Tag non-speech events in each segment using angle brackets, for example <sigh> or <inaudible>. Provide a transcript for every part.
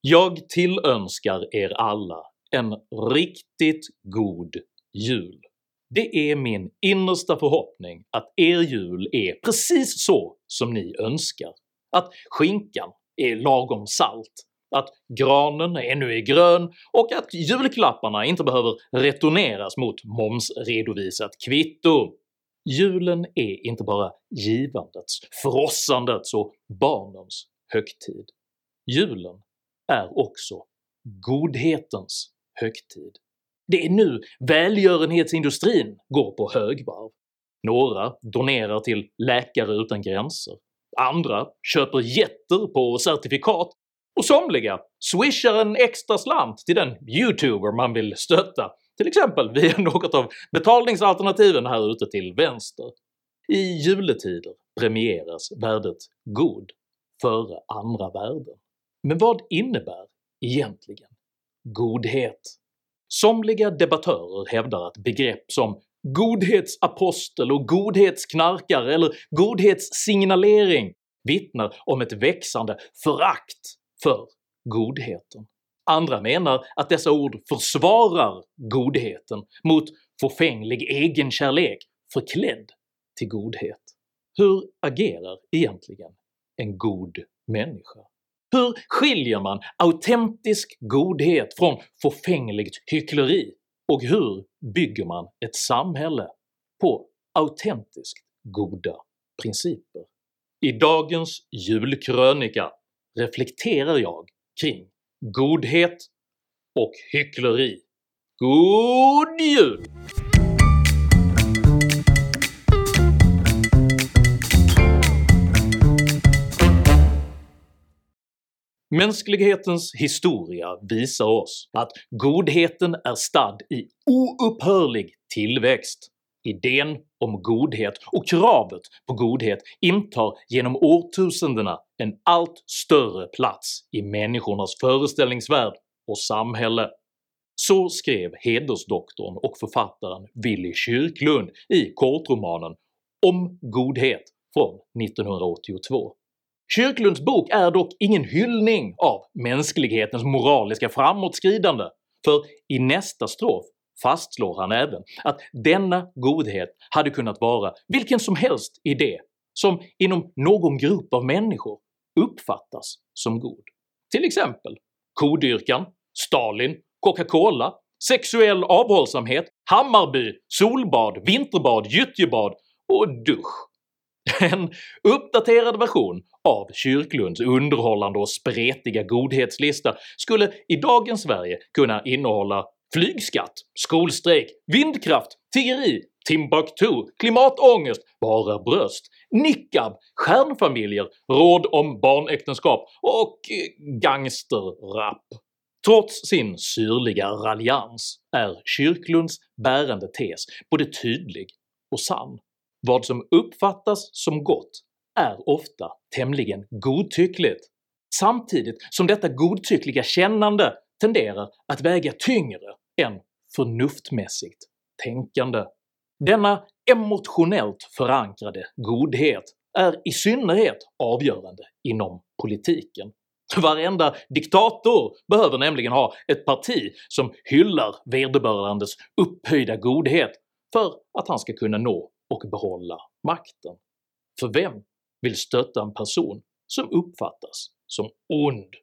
Jag tillönskar er alla en riktigt god jul. Det är min innersta förhoppning att er jul är precis så som ni önskar, att skinkan är lagom salt, att granen ännu är grön och att julklapparna inte behöver returneras mot momsredovisat kvitto. Julen är inte bara givandets, frossandets och barnens högtid. Julen är också godhetens högtid. Det är nu välgörenhetsindustrin går på högvarv. Några donerar till Läkare Utan Gränser, andra köper jätter på certifikat och somliga swishar en extra slant till den youtuber man vill stötta, till exempel via <laughs> något av betalningsalternativen här ute till vänster. I juletider premieras värdet god före andra värden. Men vad innebär egentligen godhet? Somliga debattörer hävdar att begrepp som godhetsapostel och godhetsknarkare eller godhetssignalering vittnar om ett växande förakt för godheten. Andra menar att dessa ord försvarar godheten mot fåfänglig egenkärlek förklädd till godhet. Hur agerar egentligen en god människa? Hur skiljer man autentisk godhet från fåfängligt hyckleri? Och hur bygger man ett samhälle på autentiskt goda principer? I dagens julkrönika reflekterar jag kring godhet och hyckleri. God jul! Mänsklighetens historia visar oss att godheten är stadd i oupphörlig tillväxt. Idén om godhet och kravet på godhet intar genom årtusendena en allt större plats i människornas föreställningsvärld och samhälle. Så skrev hedersdoktorn och författaren Willy Kyrklund i kortromanen “Om godhet” från 1982. Kyrklunds bok är dock ingen hyllning av mänsklighetens moraliska framåtskridande, för i nästa strof fastslår han även att denna godhet hade kunnat vara vilken som helst idé som inom någon grupp av människor uppfattas som god. Till exempel kodyrkan, Stalin, Coca-Cola, sexuell avhållsamhet, Hammarby, solbad, vinterbad, gyttjebad och dusch. <laughs> En uppdaterad version av Kyrklunds underhållande och spretiga godhetslista skulle i dagens Sverige kunna innehålla flygskatt, skolstrejk, vindkraft, tiggeri, Timbuktu, klimatångest, bara bröst, niqab, stjärnfamiljer, råd om barnäktenskap och eh, gangsterrap. Trots sin syrliga raljans är Kyrklunds bärande tes både tydlig och sann. Vad som uppfattas som gott är ofta tämligen godtyckligt, samtidigt som detta godtyckliga kännande tenderar att väga tyngre än förnuftmässigt tänkande. Denna emotionellt förankrade godhet är i synnerhet avgörande inom politiken. Varenda diktator behöver nämligen ha ett parti som hyllar vederbörandes upphöjda godhet för att han ska kunna nå och behålla makten. För vem vill stötta en person som uppfattas som ond?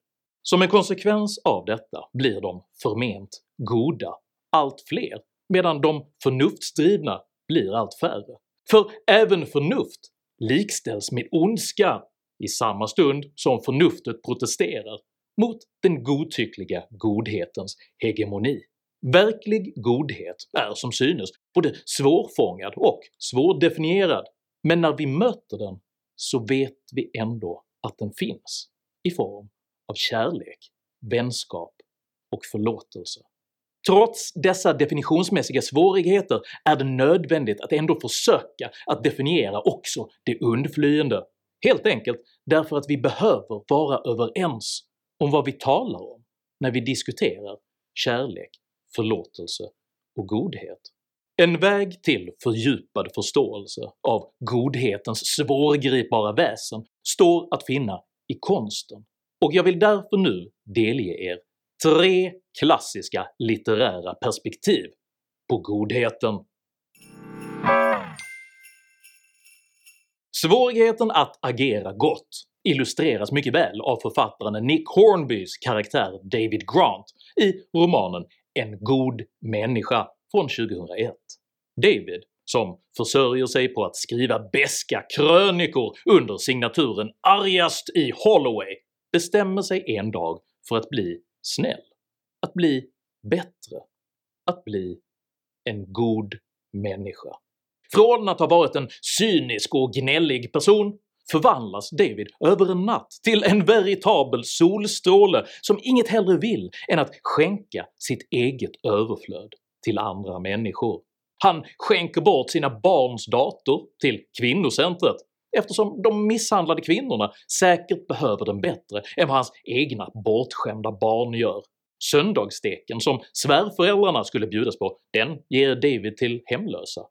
Som en konsekvens av detta blir de förment goda allt fler medan de förnuftsdrivna blir allt färre. För även förnuft likställs med ondska i samma stund som förnuftet protesterar mot den godtyckliga godhetens hegemoni. Verklig godhet är som synes både svårfångad och svårdefinierad, men när vi möter den så vet vi ändå att den finns i form av kärlek, vänskap och förlåtelse. Trots dessa definitionsmässiga svårigheter är det nödvändigt att ändå försöka att definiera också det undflyende, helt enkelt därför att vi behöver vara överens om vad vi talar om när vi diskuterar kärlek, förlåtelse och godhet. En väg till fördjupad förståelse av godhetens svårgripbara väsen står att finna i konsten och jag vill därför nu delge er tre klassiska litterära perspektiv på godheten. Svårigheten att agera gott illustreras mycket väl av författaren Nick Hornbys karaktär David Grant i romanen “En god människa” från 2001. David, som försörjer sig på att skriva beska krönikor under signaturen “argast i Holloway” bestämmer sig en dag för att bli snäll, att bli bättre, att bli en god människa. Från att ha varit en cynisk och gnällig person förvandlas David över en natt till en veritabel solstråle som inget hellre vill än att skänka sitt eget överflöd till andra människor. Han skänker bort sina barns dator till kvinnocentret eftersom de misshandlade kvinnorna säkert behöver den bättre än vad hans egna bortskämda barn gör. Söndagssteken som svärföräldrarna skulle bjudas på, den ger David till hemlösa.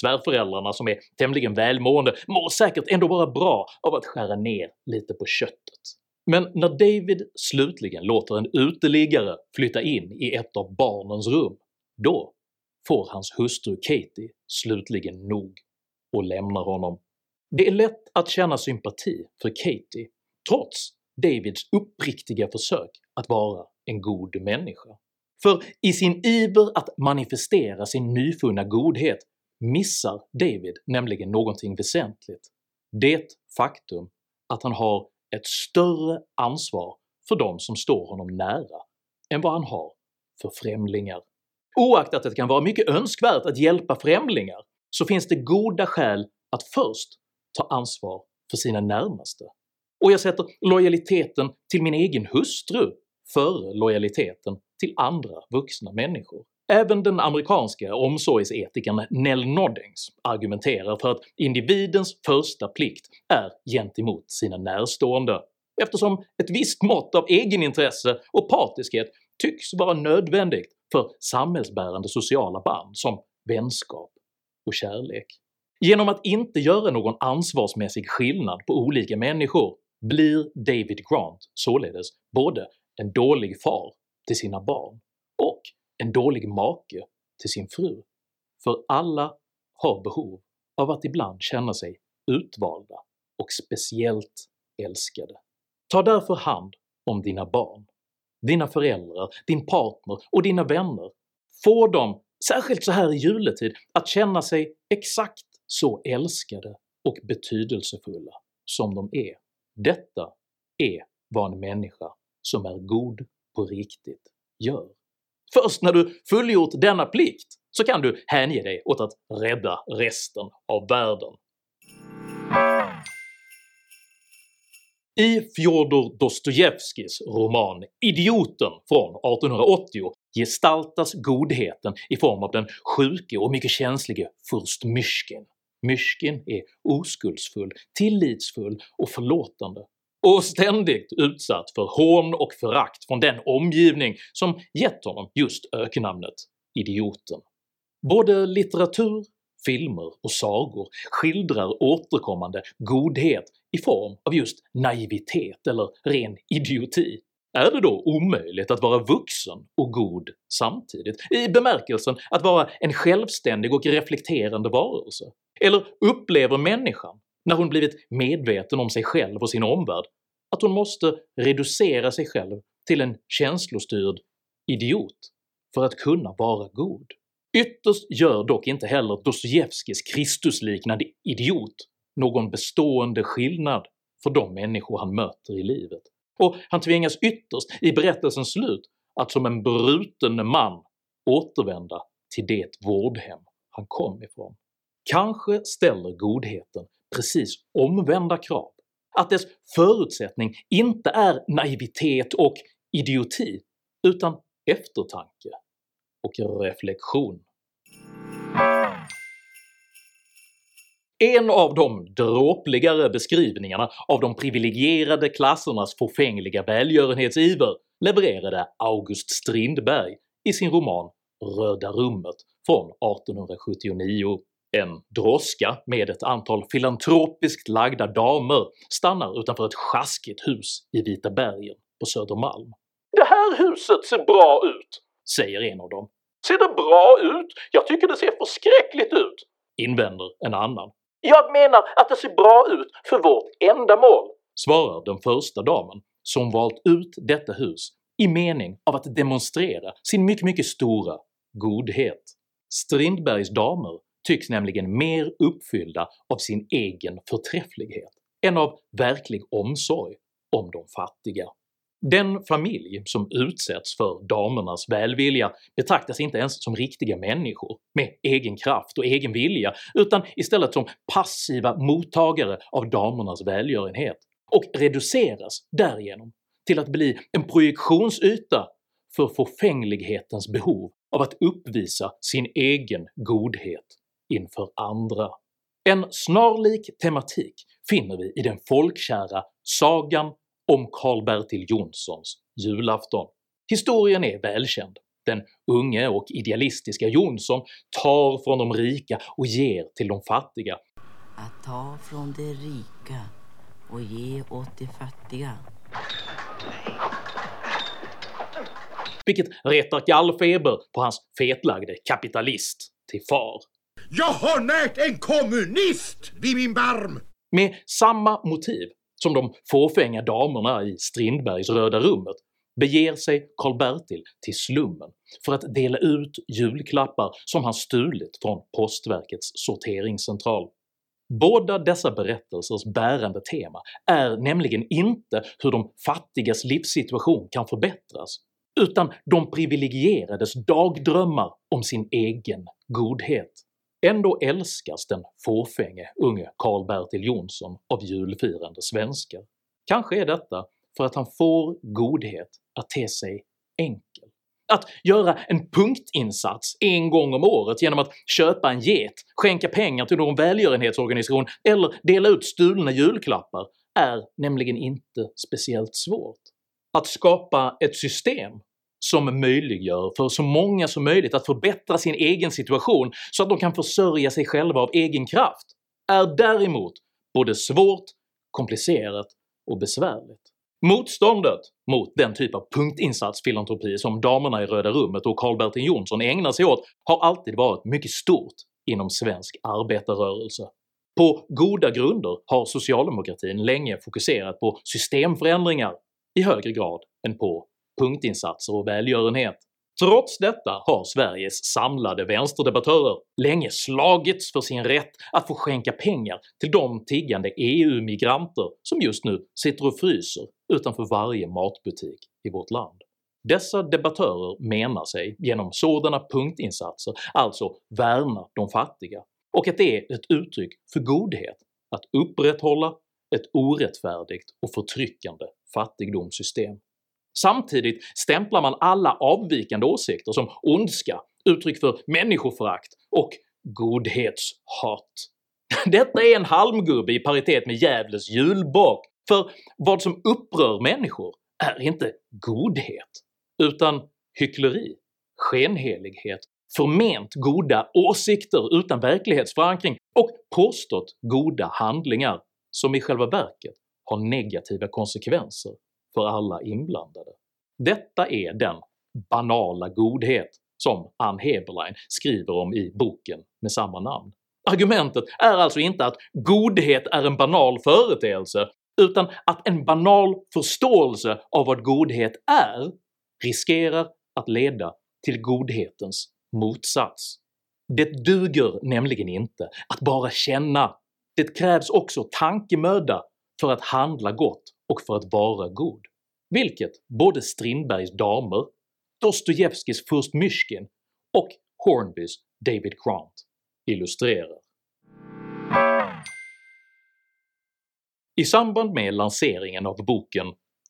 Svärföräldrarna som är tämligen välmående mår säkert ändå bara bra av att skära ner lite på köttet. Men när David slutligen låter en uteliggare flytta in i ett av barnens rum, då får hans hustru Katie slutligen nog och lämnar honom. Det är lätt att känna sympati för Katie, trots Davids uppriktiga försök att vara en god människa. För i sin iver att manifestera sin nyfunna godhet missar David nämligen någonting väsentligt. Det faktum att han har ett större ansvar för de som står honom nära än vad han har för främlingar. Oaktat det kan vara mycket önskvärt att hjälpa främlingar så finns det goda skäl att först ta ansvar för sina närmaste. Och jag sätter lojaliteten till min egen hustru före lojaliteten till andra vuxna människor. Även den amerikanska omsorgsetikern Nell Noddings argumenterar för att individens första plikt är gentemot sina närstående, eftersom ett visst mått av egenintresse och partiskhet tycks vara nödvändigt för samhällsbärande sociala band som vänskap och kärlek. Genom att inte göra någon ansvarsmässig skillnad på olika människor blir David Grant således både en dålig far till sina barn och en dålig make till sin fru, för alla har behov av att ibland känna sig utvalda och speciellt älskade. Ta därför hand om dina barn, dina föräldrar, din partner och dina vänner. Få dem, särskilt så här i juletid, att känna sig exakt så älskade och betydelsefulla som de är. Detta är vad en människa som är god på riktigt gör. Först när du fullgjort denna plikt så kan du hänge dig åt att rädda resten av världen. I Fjodor Dostojevskijs roman “Idioten” från 1880 gestaltas godheten i form av den sjuke och mycket känslige furst Mysjkin. Mysjkin är oskuldsfull, tillitsfull och förlåtande och ständigt utsatt för hån och förakt från den omgivning som gett honom just öknamnet “idioten”. Både litteratur, filmer och sagor skildrar återkommande godhet i form av just naivitet eller ren idioti. Är det då omöjligt att vara vuxen och god samtidigt, i bemärkelsen att vara en självständig och reflekterande varelse? Eller upplever människan när hon blivit medveten om sig själv och sin omvärld att hon måste reducera sig själv till en känslostyrd idiot för att kunna vara god. Ytterst gör dock inte heller Dostojevskijs Kristusliknande idiot någon bestående skillnad för de människor han möter i livet, och han tvingas ytterst i berättelsens slut att som en bruten man återvända till det vårdhem han kom ifrån. Kanske ställer godheten precis omvända krav, att dess förutsättning inte är naivitet och idioti utan eftertanke och reflektion. En av de dråpligare beskrivningarna av de privilegierade klassernas förfängliga välgörenhetsiver levererade August Strindberg i sin roman “Röda rummet” från 1879. En droska med ett antal filantropiskt lagda damer stannar utanför ett sjaskigt hus i Vita bergen. på Södermalm. “Det här huset ser bra ut”, säger en av dem. “Ser det bra ut? Jag tycker det ser förskräckligt ut”, invänder en annan. “Jag menar att det ser bra ut för vårt ändamål”, svarar den första damen som valt ut detta hus i mening av att demonstrera sin mycket, mycket stora godhet. Strindbergs damer tycks nämligen mer uppfyllda av sin egen förträfflighet än av verklig omsorg om de fattiga. Den familj som utsätts för damernas välvilja betraktas inte ens som riktiga människor med egen kraft och egen vilja utan istället som passiva mottagare av damernas välgörenhet och reduceras därigenom till att bli en projektionsyta för fåfänglighetens behov av att uppvisa sin egen godhet inför andra. En snarlik tematik finner vi i den folkkära sagan om Karl-Bertil Jonssons julafton. Historien är välkänd. Den unge och idealistiska Jonsson tar från de rika och ger till de fattiga. Att ta från de rika och ge åt de fattiga. Vilket retar gallfeber på hans fetlagde kapitalist till far. Jag har närt en kommunist vid min barm! Med samma motiv som de fåfänga damerna i Strindbergs Röda rummet beger sig Karl-Bertil till slummen för att dela ut julklappar som han stulit från postverkets sorteringscentral. Båda dessa berättelsers bärande tema är nämligen inte hur de fattigas livssituation kan förbättras, utan de privilegierades dagdrömmar om sin egen godhet. Ändå älskas den fåfänge unge Karl-Bertil Jonsson av julfirande svenskar. Kanske är detta för att han får godhet att te sig enkel. Att göra en punktinsats en gång om året genom att köpa en get, skänka pengar till någon välgörenhetsorganisation eller dela ut stulna julklappar är nämligen inte speciellt svårt. Att skapa ett system som möjliggör för så många som möjligt att förbättra sin egen situation så att de kan försörja sig själva av egen kraft är däremot både svårt, komplicerat och besvärligt. Motståndet mot den typ av punktinsatsfilantropi som damerna i Röda rummet och Karl-Bertil Jonsson ägnar sig åt har alltid varit mycket stort inom svensk arbetarrörelse. På goda grunder har socialdemokratin länge fokuserat på systemförändringar i högre grad än på punktinsatser och välgörenhet. Trots detta har Sveriges samlade vänsterdebattörer länge slagits för sin rätt att få skänka pengar till de tiggande EU-migranter som just nu sitter och fryser utanför varje matbutik i vårt land. Dessa debattörer menar sig genom sådana punktinsatser alltså värna de fattiga och att det är ett uttryck för godhet att upprätthålla ett orättfärdigt och förtryckande fattigdomssystem. Samtidigt stämplar man alla avvikande åsikter som ondska, uttryck för människoförakt och godhetshat. <laughs> Detta är en halmgubbe i paritet med Gävles julbock, för vad som upprör människor är inte godhet, utan hyckleri, skenhelighet, förment goda åsikter utan verklighetsförankring och påstått goda handlingar som i själva verket har negativa konsekvenser för alla inblandade. Detta är den banala godhet som Ann Heberlein skriver om i boken med samma namn. Argumentet är alltså inte att godhet är en banal företeelse, utan att en banal förståelse av vad godhet är riskerar att leda till godhetens motsats. Det duger nämligen inte att bara känna, det krävs också tankemöda för att handla gott och för att vara god, vilket både Strindbergs damer, Dostojevskijs Furst Myshkin och Hornbys David Grant illustrerar. I samband med lanseringen av boken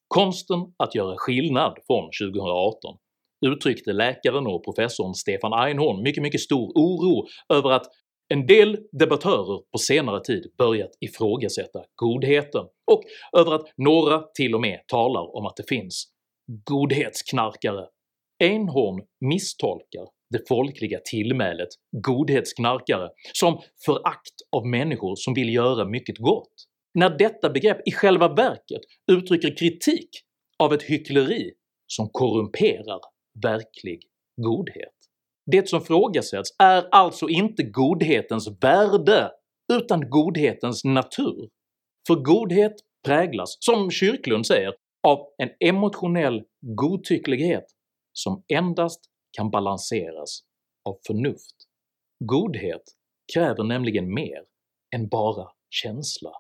“Konsten att göra skillnad” från 2018 uttryckte läkaren och professorn Stefan Einhorn mycket, mycket stor oro över att en del debattörer på senare tid börjat ifrågasätta godheten, och över att några till och med talar om att det finns “godhetsknarkare”. Einhorn misstolkar det folkliga tillmälet “godhetsknarkare” som förakt av människor som vill göra mycket gott, när detta begrepp i själva verket uttrycker kritik av ett hyckleri som korrumperar verklig godhet. Det som frågasätts är alltså inte godhetens värde utan godhetens natur. För godhet präglas, som Kyrklund säger, av en emotionell godtycklighet som endast kan balanseras av förnuft. Godhet kräver nämligen mer än bara känsla.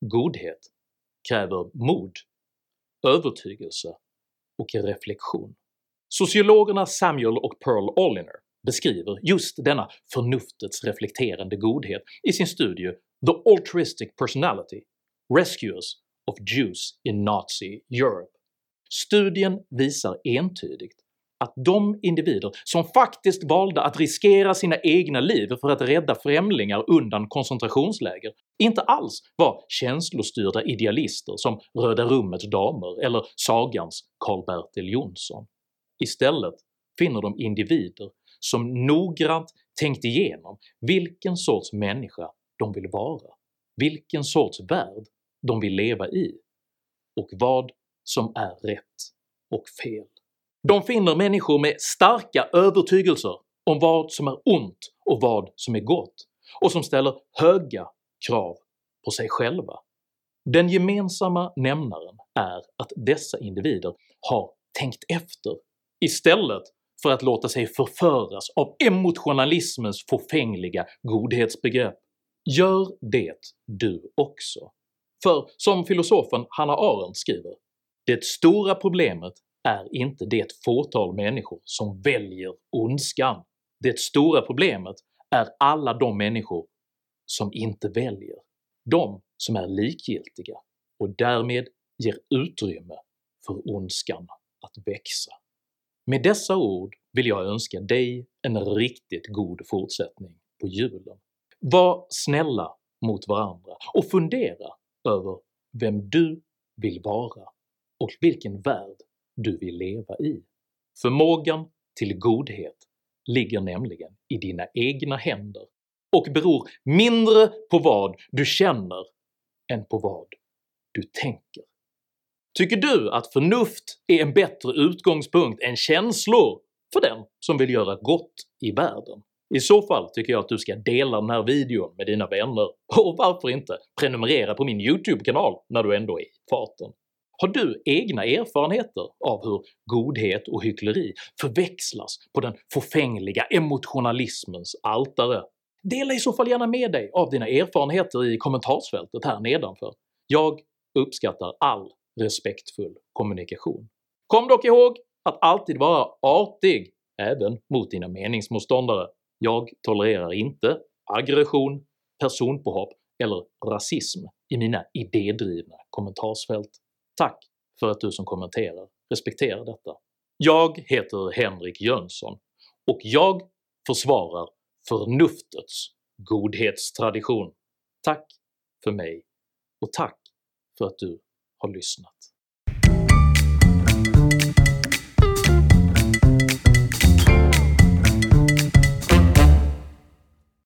Godhet kräver mod, övertygelse och reflektion. Sociologerna Samuel och Pearl Olliner beskriver just denna förnuftets reflekterande godhet i sin studie “The Altruistic Personality – Rescuers of Jews in Nazi Europe”. Studien visar entydigt att de individer som faktiskt valde att riskera sina egna liv för att rädda främlingar undan koncentrationsläger inte alls var känslostyrda idealister som Röda Rummets damer eller sagans Karl-Bertil Jonsson. Istället finner de individer som noggrant tänkt igenom vilken sorts människa de vill vara, vilken sorts värld de vill leva i och vad som är rätt och fel. De finner människor med starka övertygelser om vad som är ont och vad som är gott, och som ställer höga krav på sig själva. Den gemensamma nämnaren är att dessa individer har tänkt efter istället för att låta sig förföras av emotionalismens fåfängliga godhetsbegrepp. Gör det du också. För som filosofen Hannah Arendt skriver “Det stora problemet är inte det fåtal människor som väljer ondskan, det stora problemet är alla de människor som inte väljer, de som är likgiltiga och därmed ger utrymme för ondskan att växa. Med dessa ord vill jag önska dig en riktigt god fortsättning på julen. Var snälla mot varandra och fundera över vem du vill vara och vilken värld du vill leva i. Förmågan till godhet ligger nämligen i dina egna händer och beror mindre på vad du känner än på vad du tänker. Tycker du att förnuft är en bättre utgångspunkt än känslor för den som vill göra gott i världen? I så fall tycker jag att du ska dela den här videon med dina vänner, och varför inte prenumerera på min YouTube-kanal när du ändå är i farten. Har du egna erfarenheter av hur godhet och hyckleri förväxlas på den fåfängliga emotionalismens altare? Dela i så fall gärna med dig av dina erfarenheter i kommentarsfältet här nedanför. Jag uppskattar all respektfull kommunikation. Kom dock ihåg att alltid vara artig även mot dina meningsmotståndare. Jag tolererar inte aggression, personpåhopp eller rasism i mina idédrivna kommentarsfält. Tack för att du som kommenterar respekterar detta. Jag heter Henrik Jönsson och jag försvarar förnuftets godhetstradition. Tack för mig och tack för att du har lyssnat.